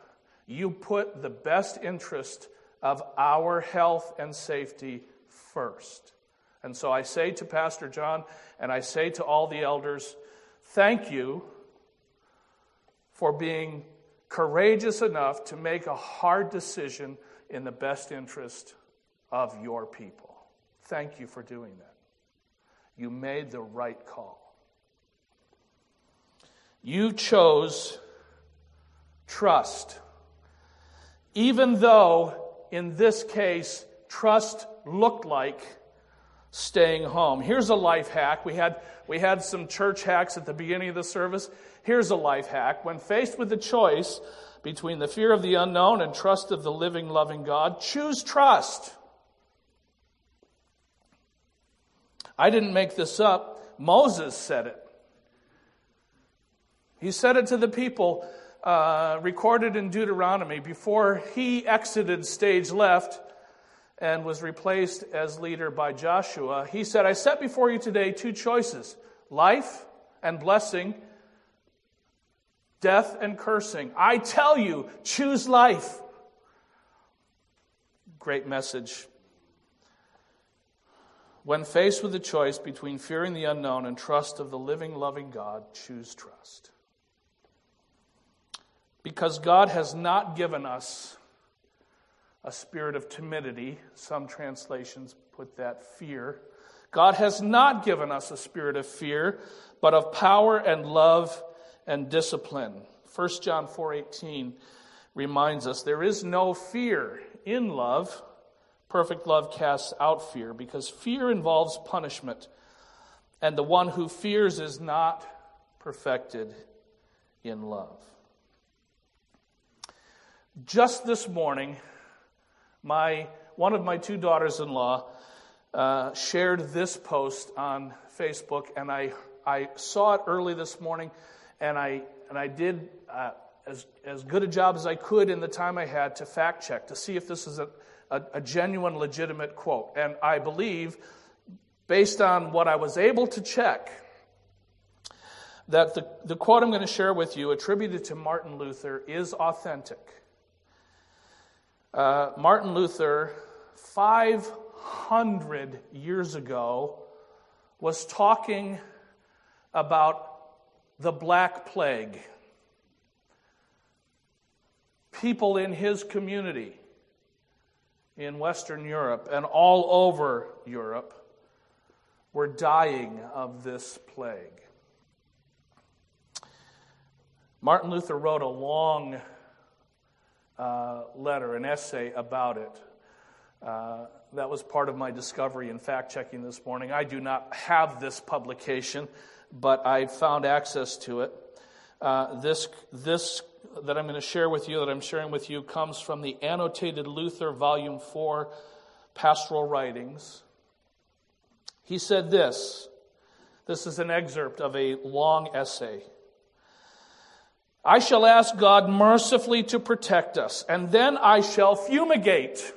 F: you put the best interest of our health and safety first. And so I say to Pastor John and I say to all the elders, thank you for being courageous enough to make a hard decision in the best interest of your people. Thank you for doing that. You made the right call. You chose trust. Even though, in this case, trust looked like staying home. Here's a life hack. We had, we had some church hacks at the beginning of the service. Here's a life hack. When faced with the choice between the fear of the unknown and trust of the living, loving God, choose trust. I didn't make this up. Moses said it. He said it to the people, uh, recorded in Deuteronomy, before he exited stage left and was replaced as leader by Joshua, he said, I set before you today two choices life and blessing, death and cursing. I tell you, choose life. Great message. When faced with the choice between fearing the unknown and trust of the living, loving God, choose trust. Because God has not given us a spirit of timidity. Some translations put that fear. God has not given us a spirit of fear, but of power and love and discipline. 1 John 4:18 reminds us there is no fear in love. Perfect love casts out fear because fear involves punishment, and the one who fears is not perfected in love. Just this morning, my, one of my two daughters in law uh, shared this post on Facebook, and I, I saw it early this morning, and I, and I did uh, as, as good a job as I could in the time I had to fact check to see if this is a, a, a genuine, legitimate quote. And I believe, based on what I was able to check, that the, the quote I'm going to share with you, attributed to Martin Luther, is authentic. Uh, Martin Luther, 500 years ago, was talking about the Black Plague. People in his community in Western Europe and all over Europe were dying of this plague. Martin Luther wrote a long uh, letter, an essay about it. Uh, that was part of my discovery and fact checking this morning. I do not have this publication, but I found access to it. Uh, this, this that I'm going to share with you, that I'm sharing with you, comes from the Annotated Luther, Volume 4, Pastoral Writings. He said this. This is an excerpt of a long essay. I shall ask God mercifully to protect us, and then I shall fumigate,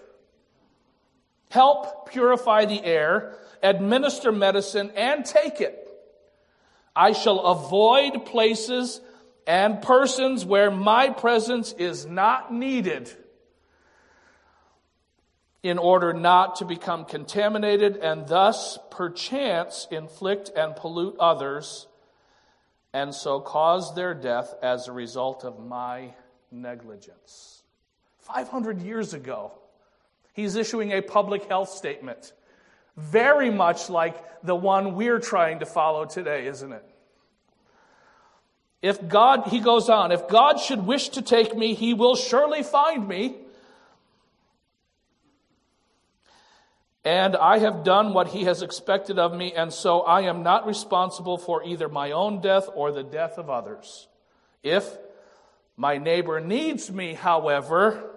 F: help purify the air, administer medicine, and take it. I shall avoid places and persons where my presence is not needed in order not to become contaminated and thus perchance inflict and pollute others and so caused their death as a result of my negligence. 500 years ago, he's issuing a public health statement, very much like the one we're trying to follow today, isn't it? If God, he goes on, if God should wish to take me, he will surely find me. And I have done what he has expected of me, and so I am not responsible for either my own death or the death of others. If my neighbor needs me, however,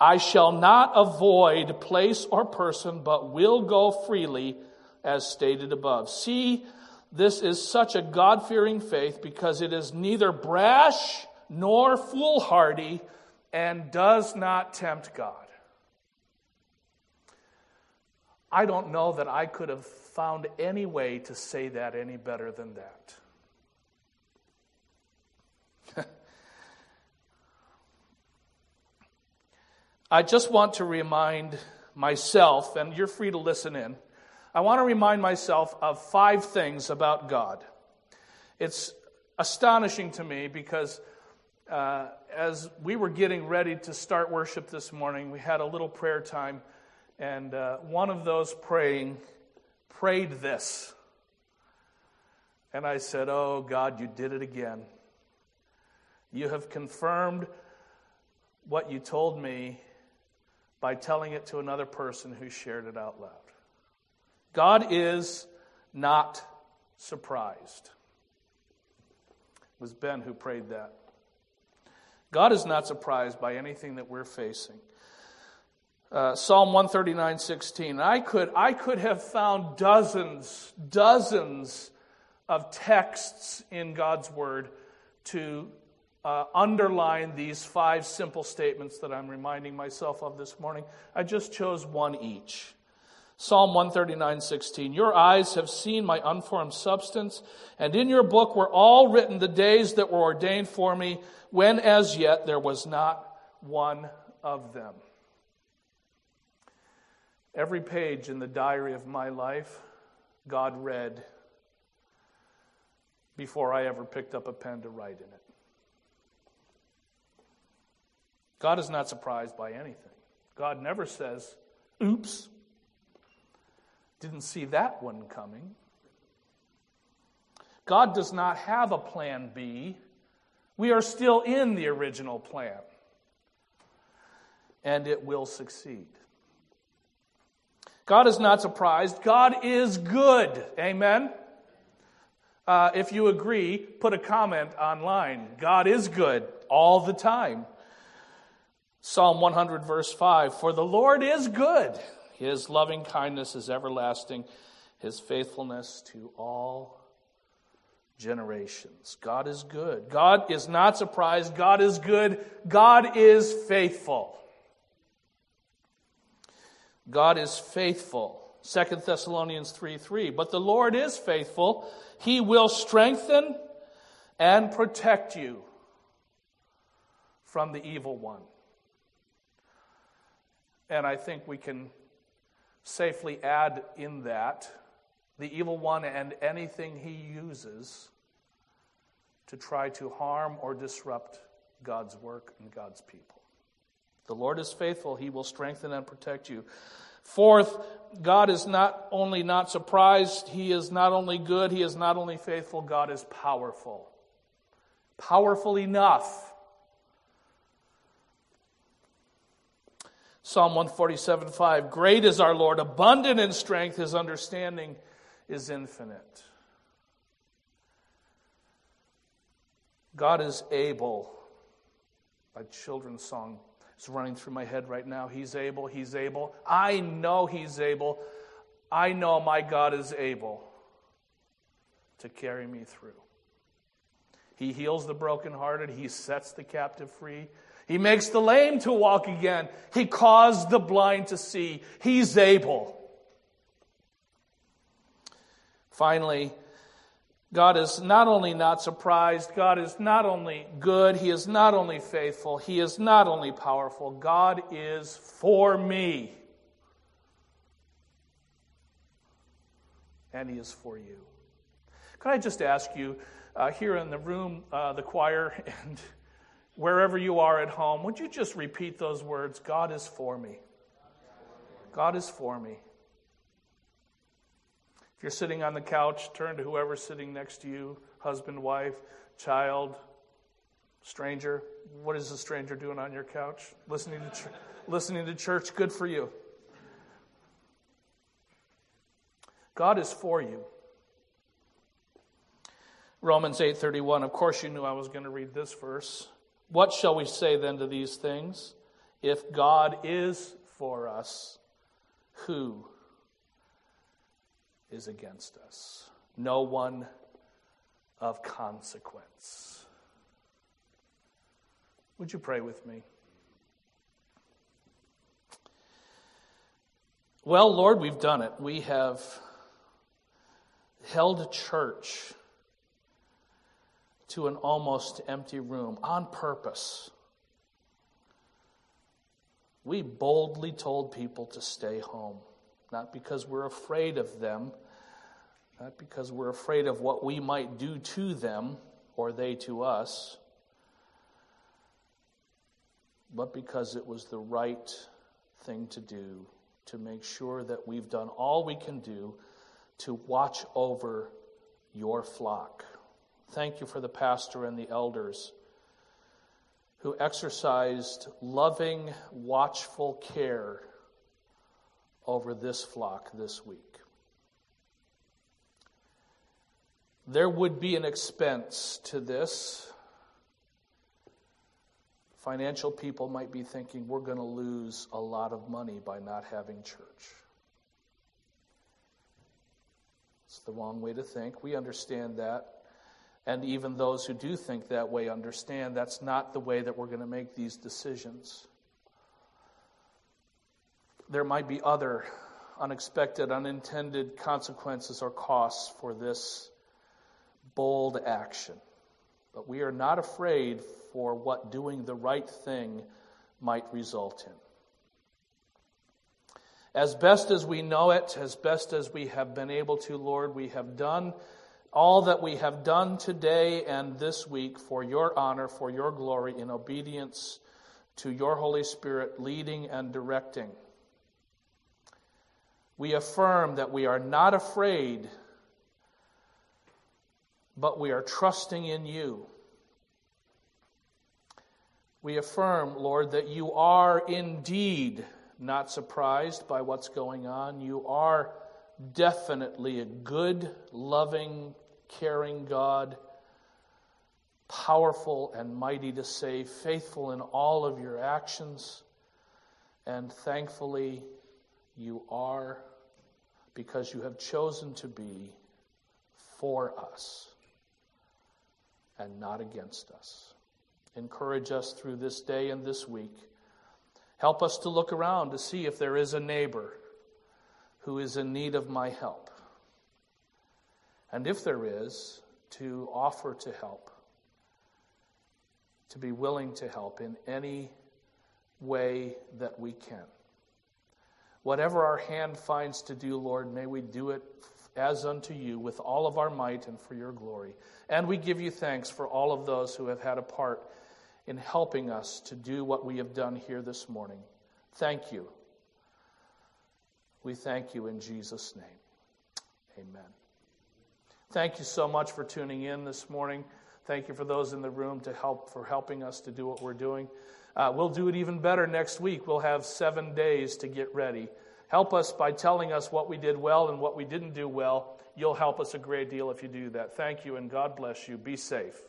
F: I shall not avoid place or person, but will go freely, as stated above. See this is such a God fearing faith because it is neither brash nor foolhardy and does not tempt God. I don't know that I could have found any way to say that any better than that. I just want to remind myself, and you're free to listen in I want to remind myself of five things about God. It's astonishing to me because uh, as we were getting ready to start worship this morning, we had a little prayer time, and uh, one of those praying prayed this. And I said, Oh, God, you did it again. You have confirmed what you told me by telling it to another person who shared it out loud. God is not surprised. It was Ben who prayed that. God is not surprised by anything that we're facing. Uh, Psalm 139, 16. I could, I could have found dozens, dozens of texts in God's Word to uh, underline these five simple statements that I'm reminding myself of this morning. I just chose one each. Psalm 139, 16. Your eyes have seen my unformed substance, and in your book were all written the days that were ordained for me, when as yet there was not one of them. Every page in the diary of my life, God read before I ever picked up a pen to write in it. God is not surprised by anything. God never says, oops, didn't see that one coming. God does not have a plan B. We are still in the original plan. And it will succeed. God is not surprised. God is good. Amen. Uh, if you agree, put a comment online. God is good all the time. Psalm 100, verse 5 For the Lord is good, his loving kindness is everlasting, his faithfulness to all generations. God is good. God is not surprised. God is good. God is faithful. God is faithful. 2 Thessalonians 3 3. But the Lord is faithful. He will strengthen and protect you from the evil one. And I think we can safely add in that the evil one and anything he uses to try to harm or disrupt God's work and God's people. The Lord is faithful, he will strengthen and protect you. Fourth, God is not only not surprised, he is not only good, he is not only faithful, God is powerful. Powerful enough. Psalm 147 5 Great is our Lord, abundant in strength, his understanding is infinite. God is able. A children's song is running through my head right now. He's able, He's able. I know He's able. I know my God is able to carry me through. He heals the brokenhearted, He sets the captive free. He makes the lame to walk again. He caused the blind to see. He's able. Finally, God is not only not surprised, God is not only good, He is not only faithful, He is not only powerful, God is for me. And He is for you. Could I just ask you, uh, here in the room, uh, the choir, and wherever you are at home, would you just repeat those words? God is for me. God is for me you're sitting on the couch, turn to whoever's sitting next to you husband, wife, child, stranger. What is the stranger doing on your couch? Listening to, ch- listening to church. Good for you. God is for you. Romans 8:31. Of course you knew I was going to read this verse. What shall we say then to these things? If God is for us, who is against us. No one of consequence. Would you pray with me? Well, Lord, we've done it. We have held a church to an almost empty room on purpose. We boldly told people to stay home not because we're afraid of them, not because we're afraid of what we might do to them or they to us, but because it was the right thing to do to make sure that we've done all we can do to watch over your flock. Thank you for the pastor and the elders who exercised loving, watchful care over this flock this week. There would be an expense to this. Financial people might be thinking we're going to lose a lot of money by not having church. It's the wrong way to think. We understand that. And even those who do think that way understand that's not the way that we're going to make these decisions there might be other unexpected, unintended consequences or costs for this bold action. But we are not afraid for what doing the right thing might result in. As best as we know it, as best as we have been able to, Lord, we have done all that we have done today and this week for your honor, for your glory, in obedience to your Holy Spirit leading and directing. We affirm that we are not afraid, but we are trusting in you. We affirm, Lord, that you are indeed not surprised by what's going on. You are definitely a good, loving, caring God, powerful and mighty to save, faithful in all of your actions. And thankfully, you are because you have chosen to be for us and not against us. Encourage us through this day and this week. Help us to look around to see if there is a neighbor who is in need of my help. And if there is, to offer to help, to be willing to help in any way that we can. Whatever our hand finds to do, Lord, may we do it as unto you with all of our might and for your glory. And we give you thanks for all of those who have had a part in helping us to do what we have done here this morning. Thank you. We thank you in Jesus' name. Amen. Thank you so much for tuning in this morning. Thank you for those in the room to help for helping us to do what we're doing. Uh, we'll do it even better next week. We'll have seven days to get ready. Help us by telling us what we did well and what we didn't do well. You'll help us a great deal if you do that. Thank you, and God bless you. Be safe.